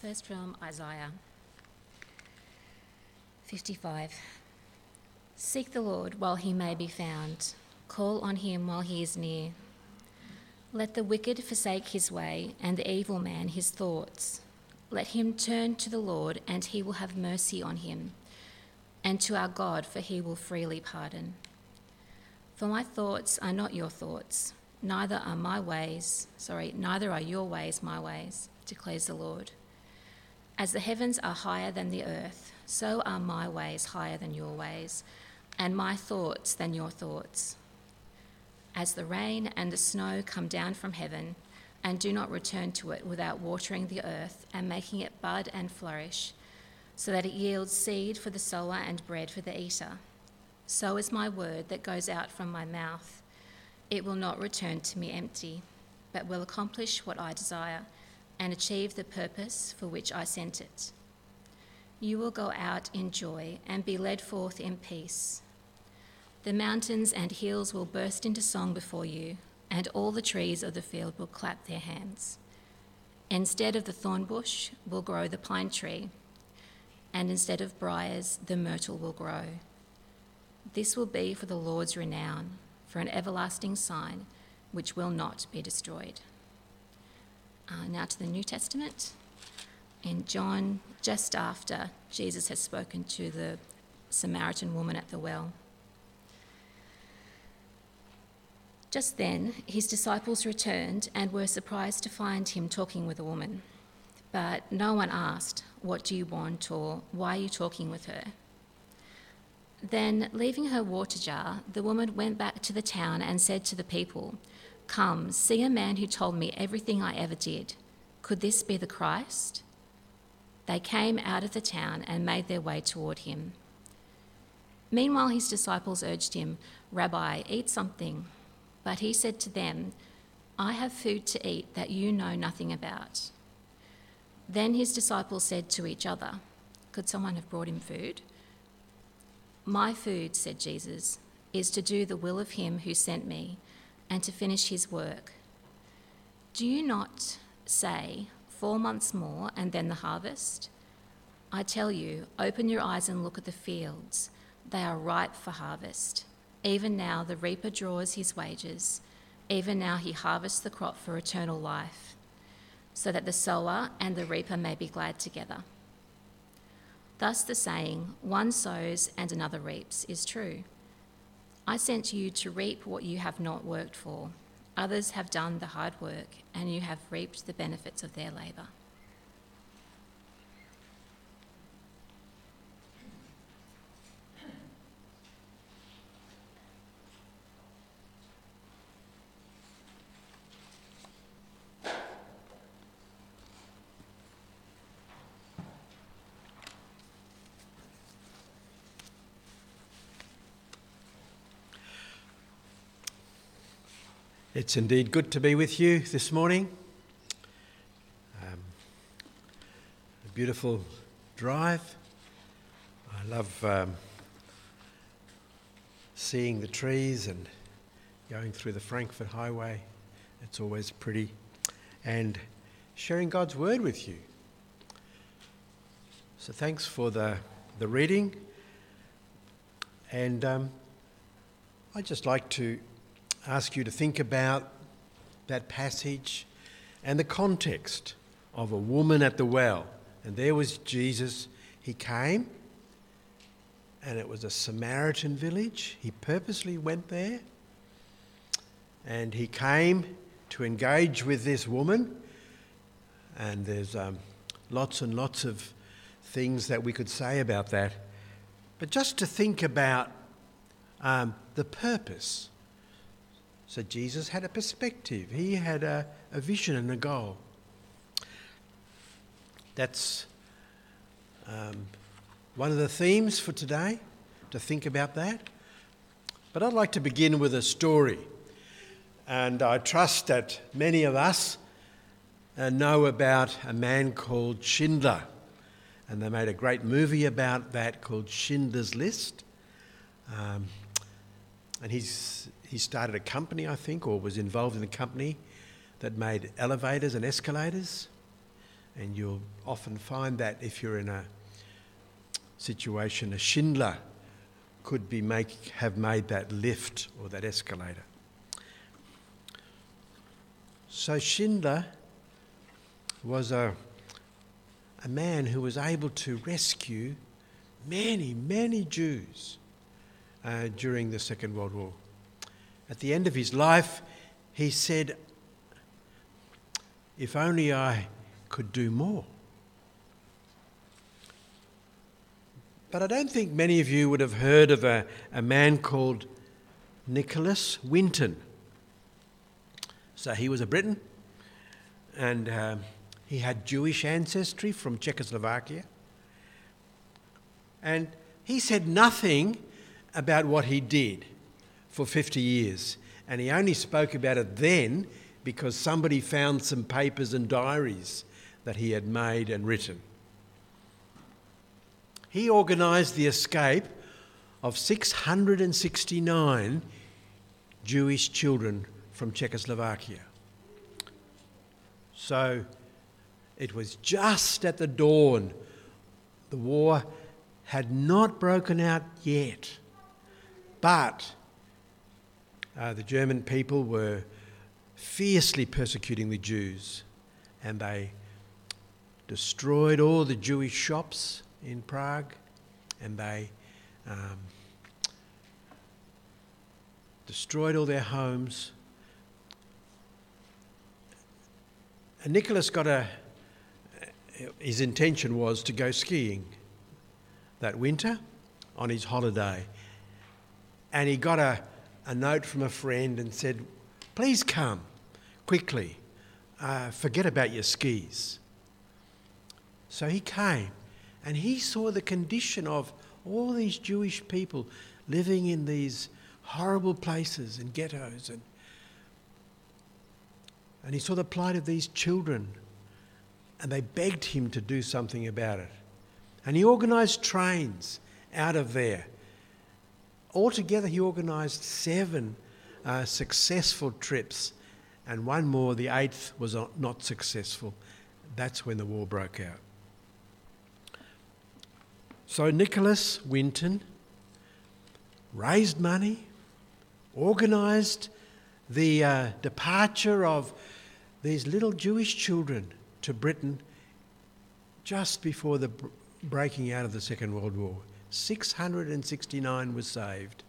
First from Isaiah 55. Seek the Lord while he may be found, call on him while he is near. Let the wicked forsake his way, and the evil man his thoughts. Let him turn to the Lord, and he will have mercy on him, and to our God, for he will freely pardon. For my thoughts are not your thoughts, neither are my ways, sorry, neither are your ways my ways, declares the Lord. As the heavens are higher than the earth, so are my ways higher than your ways, and my thoughts than your thoughts. As the rain and the snow come down from heaven, and do not return to it without watering the earth and making it bud and flourish, so that it yields seed for the sower and bread for the eater. So is my word that goes out from my mouth. It will not return to me empty, but will accomplish what I desire and achieve the purpose for which I sent it. You will go out in joy and be led forth in peace. The mountains and hills will burst into song before you, and all the trees of the field will clap their hands. Instead of the thorn bush will grow the pine tree, and instead of briars, the myrtle will grow. This will be for the Lord's renown, for an everlasting sign which will not be destroyed. Uh, now to the New Testament. In John, just after Jesus has spoken to the Samaritan woman at the well. Just then, his disciples returned and were surprised to find him talking with a woman. But no one asked, What do you want? or Why are you talking with her? Then, leaving her water jar, the woman went back to the town and said to the people, Come, see a man who told me everything I ever did. Could this be the Christ? They came out of the town and made their way toward him. Meanwhile, his disciples urged him, Rabbi, eat something. But he said to them, I have food to eat that you know nothing about. Then his disciples said to each other, Could someone have brought him food? My food, said Jesus, is to do the will of him who sent me and to finish his work. Do you not say, Four months more and then the harvest? I tell you, open your eyes and look at the fields. They are ripe for harvest. Even now the reaper draws his wages. Even now he harvests the crop for eternal life, so that the sower and the reaper may be glad together. Thus the saying, one sows and another reaps, is true. I sent you to reap what you have not worked for. Others have done the hard work, and you have reaped the benefits of their labour. It's indeed good to be with you this morning. Um, a beautiful drive. I love um, seeing the trees and going through the Frankfurt Highway. It's always pretty. And sharing God's Word with you. So thanks for the, the reading. And um, I'd just like to ask you to think about that passage and the context of a woman at the well. And there was Jesus. He came, and it was a Samaritan village. He purposely went there, and he came to engage with this woman. And there's um, lots and lots of things that we could say about that. But just to think about um, the purpose so Jesus had a perspective, he had a, a vision and a goal. That's um, one of the themes for today, to think about that. But I'd like to begin with a story. And I trust that many of us uh, know about a man called Schindler. And they made a great movie about that called Schindler's List. Um, and he's he started a company, I think, or was involved in a company that made elevators and escalators. And you'll often find that if you're in a situation, a Schindler could be make, have made that lift or that escalator. So Schindler was a, a man who was able to rescue many, many Jews uh, during the Second World War. At the end of his life, he said, If only I could do more. But I don't think many of you would have heard of a, a man called Nicholas Winton. So he was a Briton and um, he had Jewish ancestry from Czechoslovakia. And he said nothing about what he did for 50 years. And he only spoke about it then because somebody found some papers and diaries that he had made and written. He organised the escape of 669 Jewish children from Czechoslovakia. So it was just at the dawn. The war had not broken out yet, but uh, the German people were fiercely persecuting the Jews and they destroyed all the Jewish shops in Prague and they um, destroyed all their homes. And Nicholas got a, his intention was to go skiing that winter on his holiday. And he got a, a note from a friend and said, Please come quickly. Uh, forget about your skis. So he came and he saw the condition of all these Jewish people living in these horrible places and ghettos. And, and he saw the plight of these children. And they begged him to do something about it. And he organised trains out of there. Altogether, he organised seven uh, successful trips, and one more, the eighth, was not successful. That's when the war broke out. So Nicholas Winton raised money, organised the uh, departure of these little Jewish children to Britain just before the breaking out of the Second World War. 669 was saved,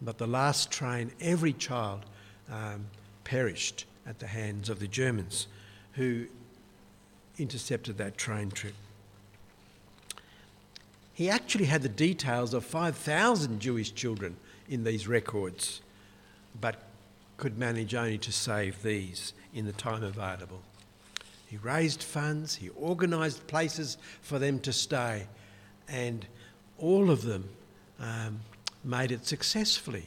but the last train, every child um, perished at the hands of the Germans who intercepted that train trip. He actually had the details of 5,000 Jewish children in these records, but could manage only to save these in the time available. He raised funds, he organised places for them to stay, and all of them um, made it successfully.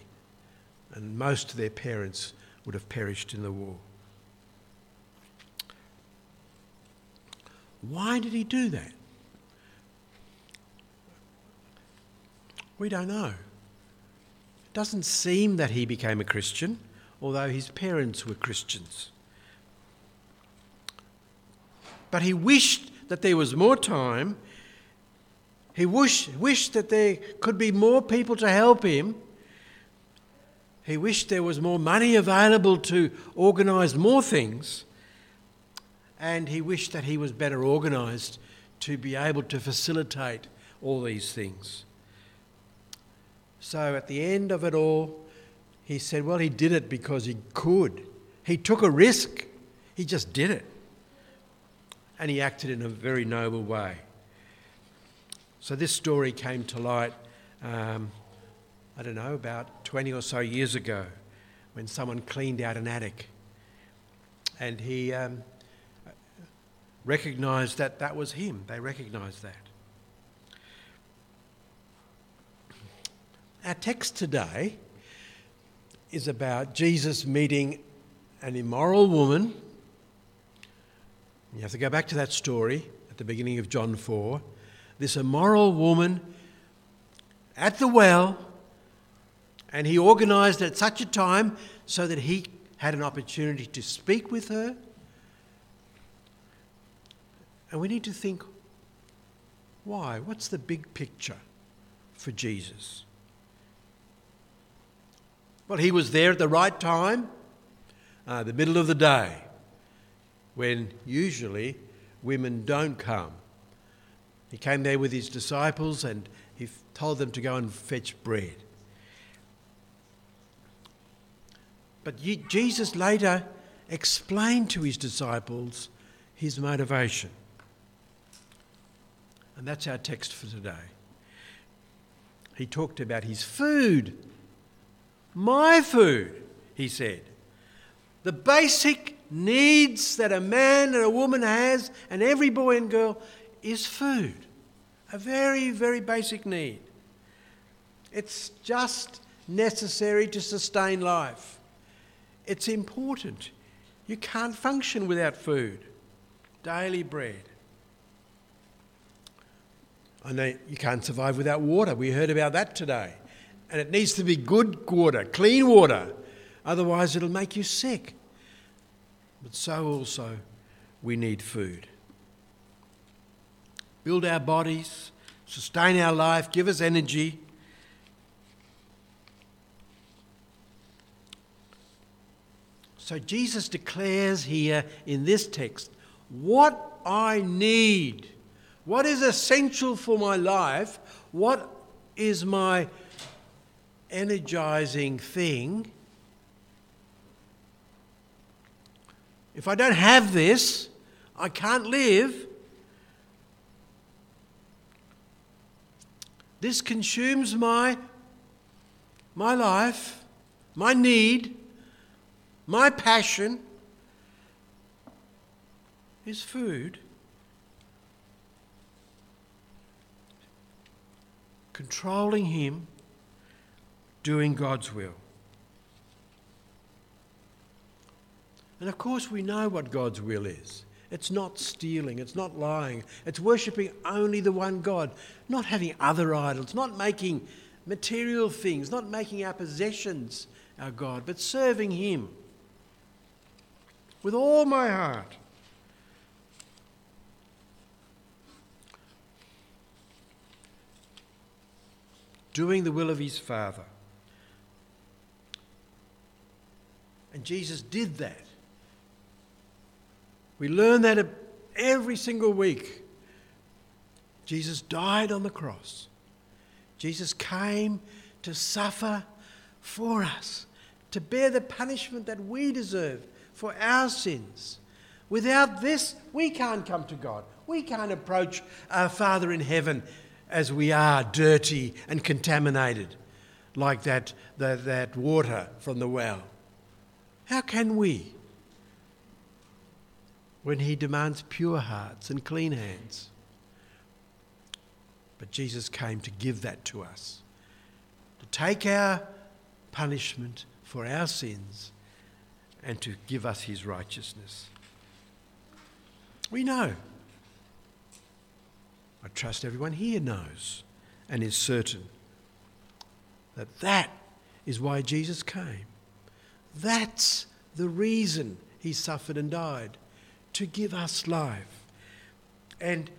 And most of their parents would have perished in the war. Why did he do that? We don't know. It doesn't seem that he became a Christian, although his parents were Christians. But he wished that there was more time. He wish, wished that there could be more people to help him. He wished there was more money available to organise more things. And he wished that he was better organised to be able to facilitate all these things. So at the end of it all, he said, well, he did it because he could. He took a risk, he just did it. And he acted in a very noble way. So this story came to light, um, I don't know, about 20 or so years ago when someone cleaned out an attic. And he um, recognised that that was him. They recognised that. Our text today is about Jesus meeting an immoral woman. You have to go back to that story at the beginning of John 4. This immoral woman at the well, and he organised at such a time so that he had an opportunity to speak with her. And we need to think why? What's the big picture for Jesus? Well, he was there at the right time, uh, the middle of the day, when usually women don't come. He came there with his disciples and he told them to go and fetch bread. But Jesus later explained to his disciples his motivation. And that's our text for today. He talked about his food. My food, he said. The basic needs that a man and a woman has, and every boy and girl, is food. A very, very basic need. It's just necessary to sustain life. It's important. You can't function without food. Daily bread. I know you can't survive without water. We heard about that today. And it needs to be good water, clean water. Otherwise, it'll make you sick. But so also, we need food. Build our bodies, sustain our life, give us energy. So Jesus declares here in this text what I need what is essential for my life? What is my energizing thing? If I don't have this, I can't live. This consumes my, my life, my need, my passion is food. controlling Him, doing God's will. And of course, we know what God's will is. It's not stealing, it's not lying, it's worshipping only the one God, not having other idols, not making material things, not making our possessions our God, but serving Him with all my heart. doing the will of his Father. And Jesus did that. We learn that every single week. Jesus died on the cross. Jesus came to suffer for us, to bear the punishment that we deserve for our sins. Without this, we can't come to God. We can't approach our Father in heaven as we are dirty and contaminated, like that, that, that water from the well. How can we? When he demands pure hearts and clean hands. But Jesus came to give that to us, to take our punishment for our sins and to give us his righteousness. We know I trust everyone here knows and is certain that that is why Jesus came. That's the reason he suffered and died to give us life. And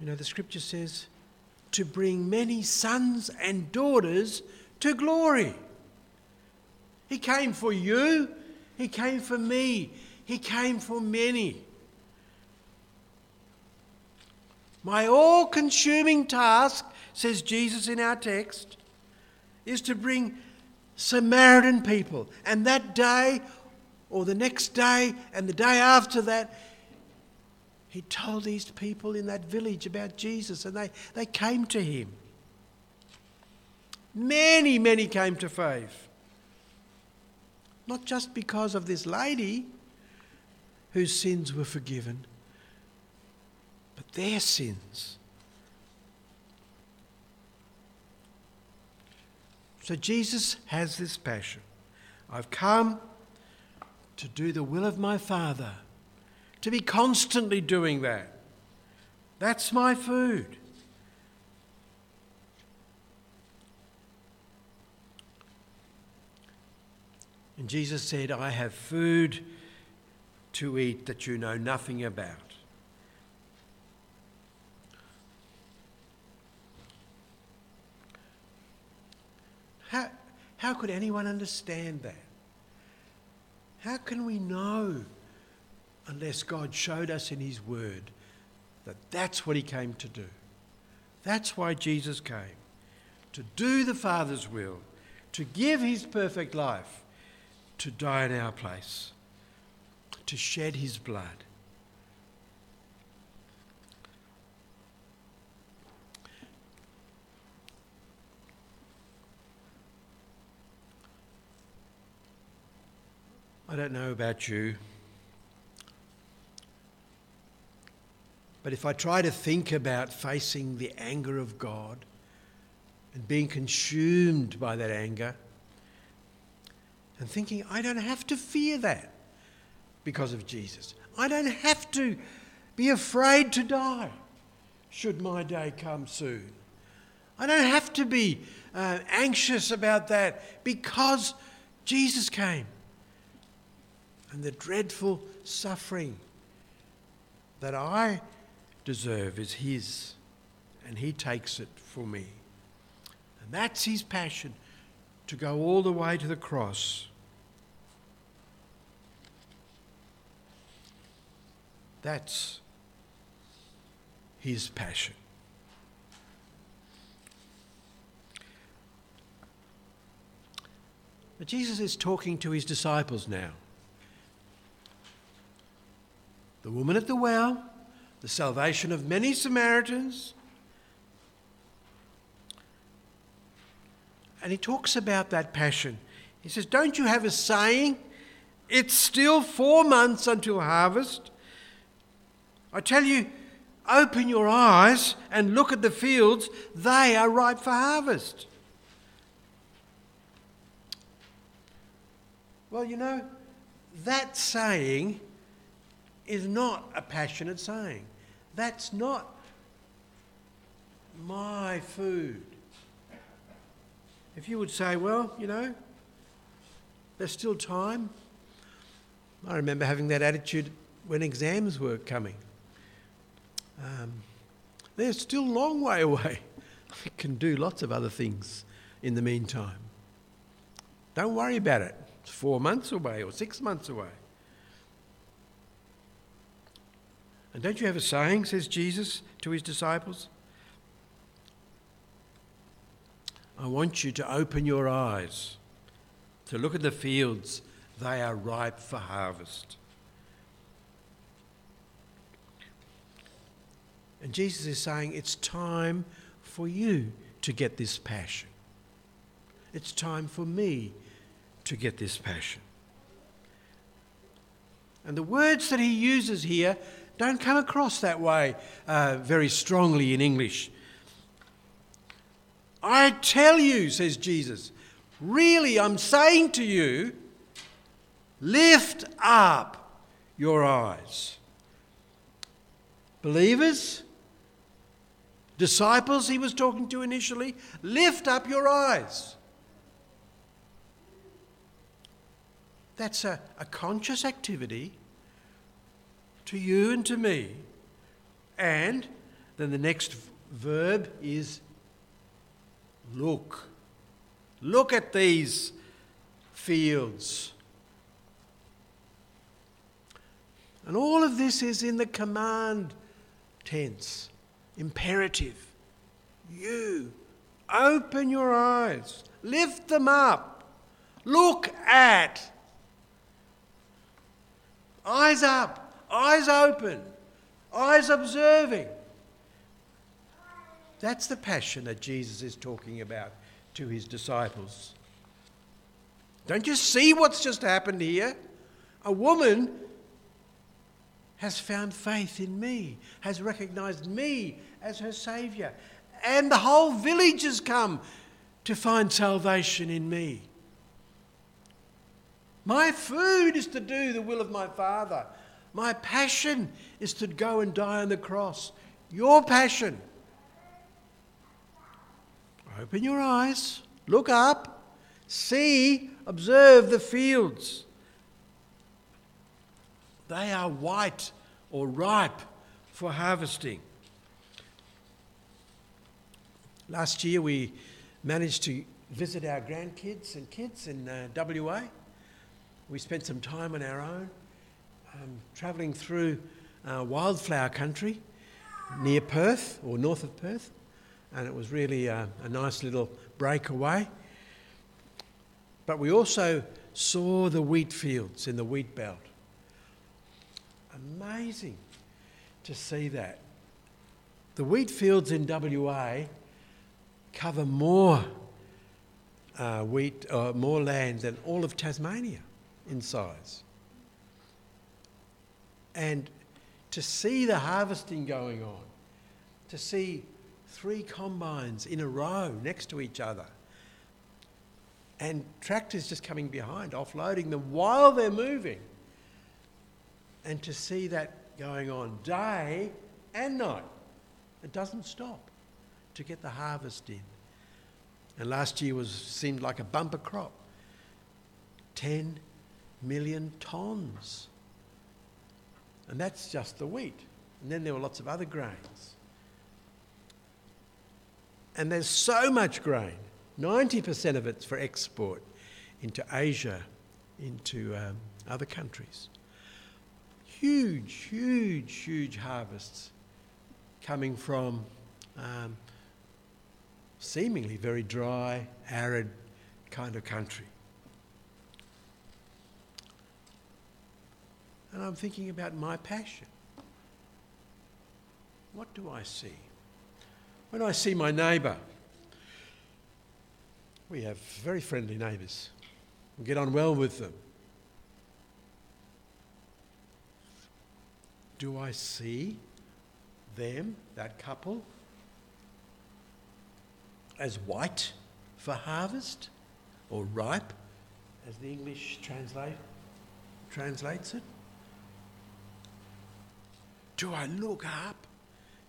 you know, the scripture says to bring many sons and daughters to glory. He came for you, He came for me, He came for many. My all consuming task, says Jesus in our text, is to bring Samaritan people. And that day, or the next day, and the day after that, he told these people in that village about Jesus, and they, they came to him. Many, many came to faith. Not just because of this lady whose sins were forgiven but their sins. So Jesus has this passion. I've come to do the will of my Father, to be constantly doing that. That's my food. And Jesus said, I have food to eat that you know nothing about. How, how could anyone understand that? How can we know unless God showed us in His Word that that's what He came to do? That's why Jesus came to do the Father's will, to give His perfect life, to die in our place, to shed His blood. I don't know about you, but if I try to think about facing the anger of God and being consumed by that anger, and thinking, I don't have to fear that because of Jesus. I don't have to be afraid to die should my day come soon. I don't have to be uh, anxious about that because Jesus came and the dreadful suffering that I deserve is His, and He takes it for me. And that's His passion to go all the way to the cross. That's His passion. But Jesus is talking to his disciples now. The woman at the well, the salvation of many Samaritans. And he talks about that passion. He says, Don't you have a saying? It's still four months until harvest. I tell you, open your eyes and look at the fields, they are ripe for harvest. Well, you know, that saying is not a passionate saying. That's not my food. If you would say, well, you know, there's still time. I remember having that attitude when exams were coming. Um, they're still a long way away. I can do lots of other things in the meantime. Don't worry about it. It's four months away or six months away. And don't you have a saying, says Jesus to his disciples? I want you to open your eyes to look at the fields, they are ripe for harvest. And Jesus is saying it's time for you to get this passion. It's time for me to get this passion. And the words that he uses here don't come across that way uh, very strongly in English. I tell you, says Jesus, really, I'm saying to you, lift up your eyes. Believers, disciples he was talking to initially, lift up your eyes. That's a, a conscious activity to you and to me. And then the next verb is look. Look at these fields. And all of this is in the command tense, imperative. You open your eyes, lift them up, look at. Eyes up eyes open, eyes observing. That's the passion that Jesus is talking about to his disciples. Don't you see what's just happened here? A woman has found faith in me, has recognized me as her Saviour, and the whole village has come to find salvation in me. My food is to do the will of my Father. My passion is to go and die on the cross. Your passion. Open your eyes, look up, see, observe the fields. They are white or ripe for harvesting. Last year we managed to visit our grandkids and kids in uh, WA. We spent some time on our own, um, travelling through uh, wildflower country near Perth or north of Perth, and it was really a nice little breakaway. But we also saw the wheat fields in the wheat belt. Amazing to see that. The wheat fields in WA cover more uh, wheat, uh, more land than all of Tasmania in size. And to see the harvesting going on, to see three combines in a row next to each other, and tractors just coming behind, offloading them while they're moving, and to see that going on day and night, it doesn't stop to get the harvest in. And last year was seemed like a bumper crop. 10 million tonnes. And that's just the wheat. And then there were lots of other grains. And there's so much grain. 90% of it's for export into Asia, into um, other countries. Huge, huge, huge harvests coming from um, seemingly very dry, arid kind of country. And I'm thinking about my passion. What do I see? When I see my neighbour, we have very friendly neighbours. We get on well with them. Do I see them, that couple, as white for harvest or ripe, as the English translate, translates it? Do I look up?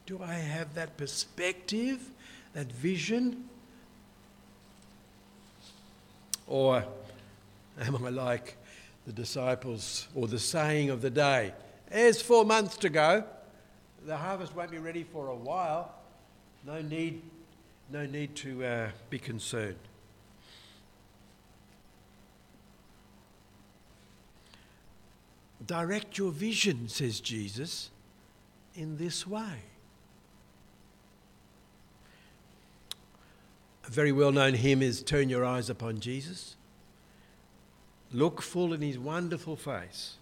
Do I have that perspective, that vision? Or am I like the disciples or the saying of the day? There's four months to go. The harvest won't be ready for a while. No need no need to uh, be concerned. Direct your vision, says Jesus, in this way. A very well known hymn is Turn Your Eyes Upon Jesus. Look full in his wonderful face.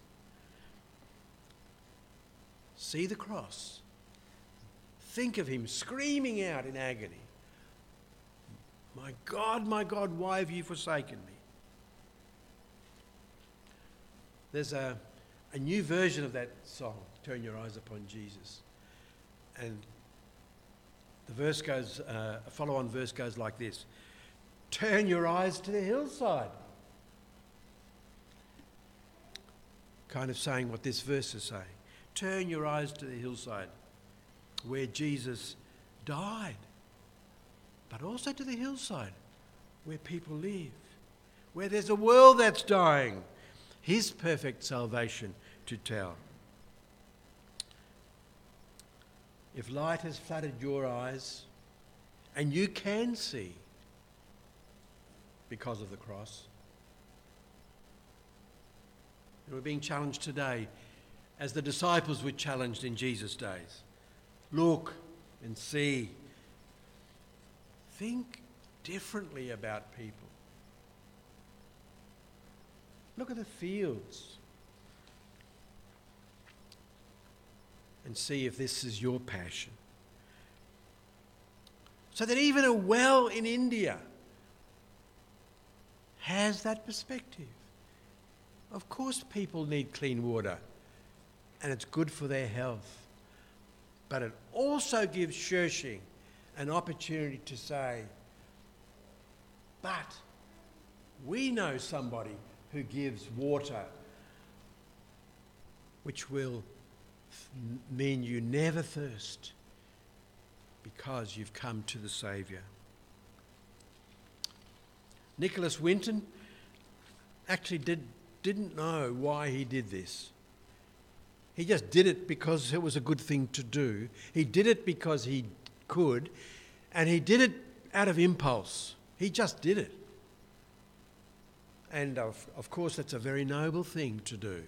See the cross. Think of him screaming out in agony. My God, my God, why have you forsaken me? There's a, a new version of that song, Turn Your Eyes Upon Jesus. And the verse goes, uh, a follow on verse goes like this Turn your eyes to the hillside. Kind of saying what this verse is saying. Turn your eyes to the hillside where Jesus died but also to the hillside where people live, where there's a world that's dying, His perfect salvation to tell. If light has flooded your eyes, and you can see because of the cross, and we're being challenged today as the disciples were challenged in Jesus' days. Look and see think differently about people. Look at the fields and see if this is your passion. So that even a well in India has that perspective. Of course, people need clean water and it's good for their health. But it also gives Shershing an opportunity to say, but we know somebody who gives water which will mean you never thirst because you've come to the Saviour. Nicholas Winton actually did, didn't know why he did this. He just did it because it was a good thing to do. He did it because he could, and he did it out of impulse. He just did it. And of, of course, that's a very noble thing to do.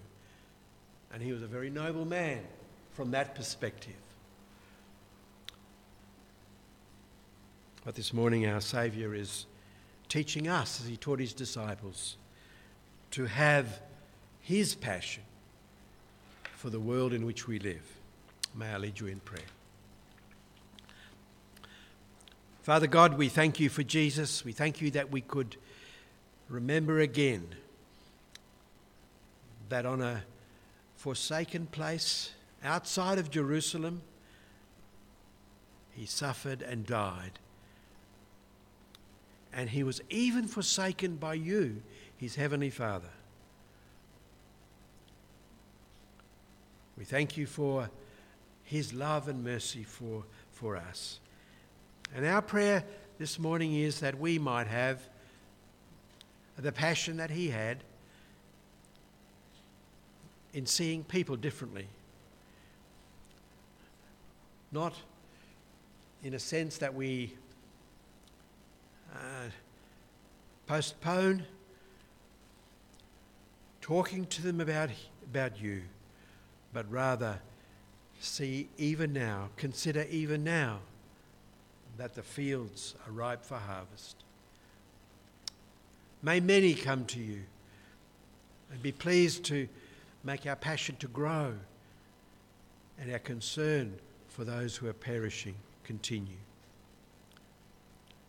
And he was a very noble man from that perspective. But this morning, our Saviour is teaching us, as he taught his disciples, to have his passion for the world in which we live. May I lead you in prayer. Father God, we thank you for Jesus. We thank you that we could remember again that on a forsaken place outside of Jerusalem, he suffered and died. And he was even forsaken by you, his heavenly Father. We thank you for his love and mercy for, for us. And our prayer this morning is that we might have the passion that he had in seeing people differently. Not in a sense that we uh, postpone talking to them about, about you, but rather see even now, consider even now that the fields are ripe for harvest. May many come to you and be pleased to make our passion to grow and our concern for those who are perishing continue.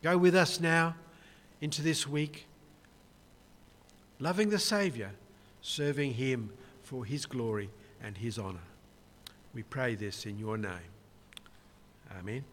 Go with us now into this week, loving the Saviour, serving Him for His glory and His honour. We pray this in your name. Amen.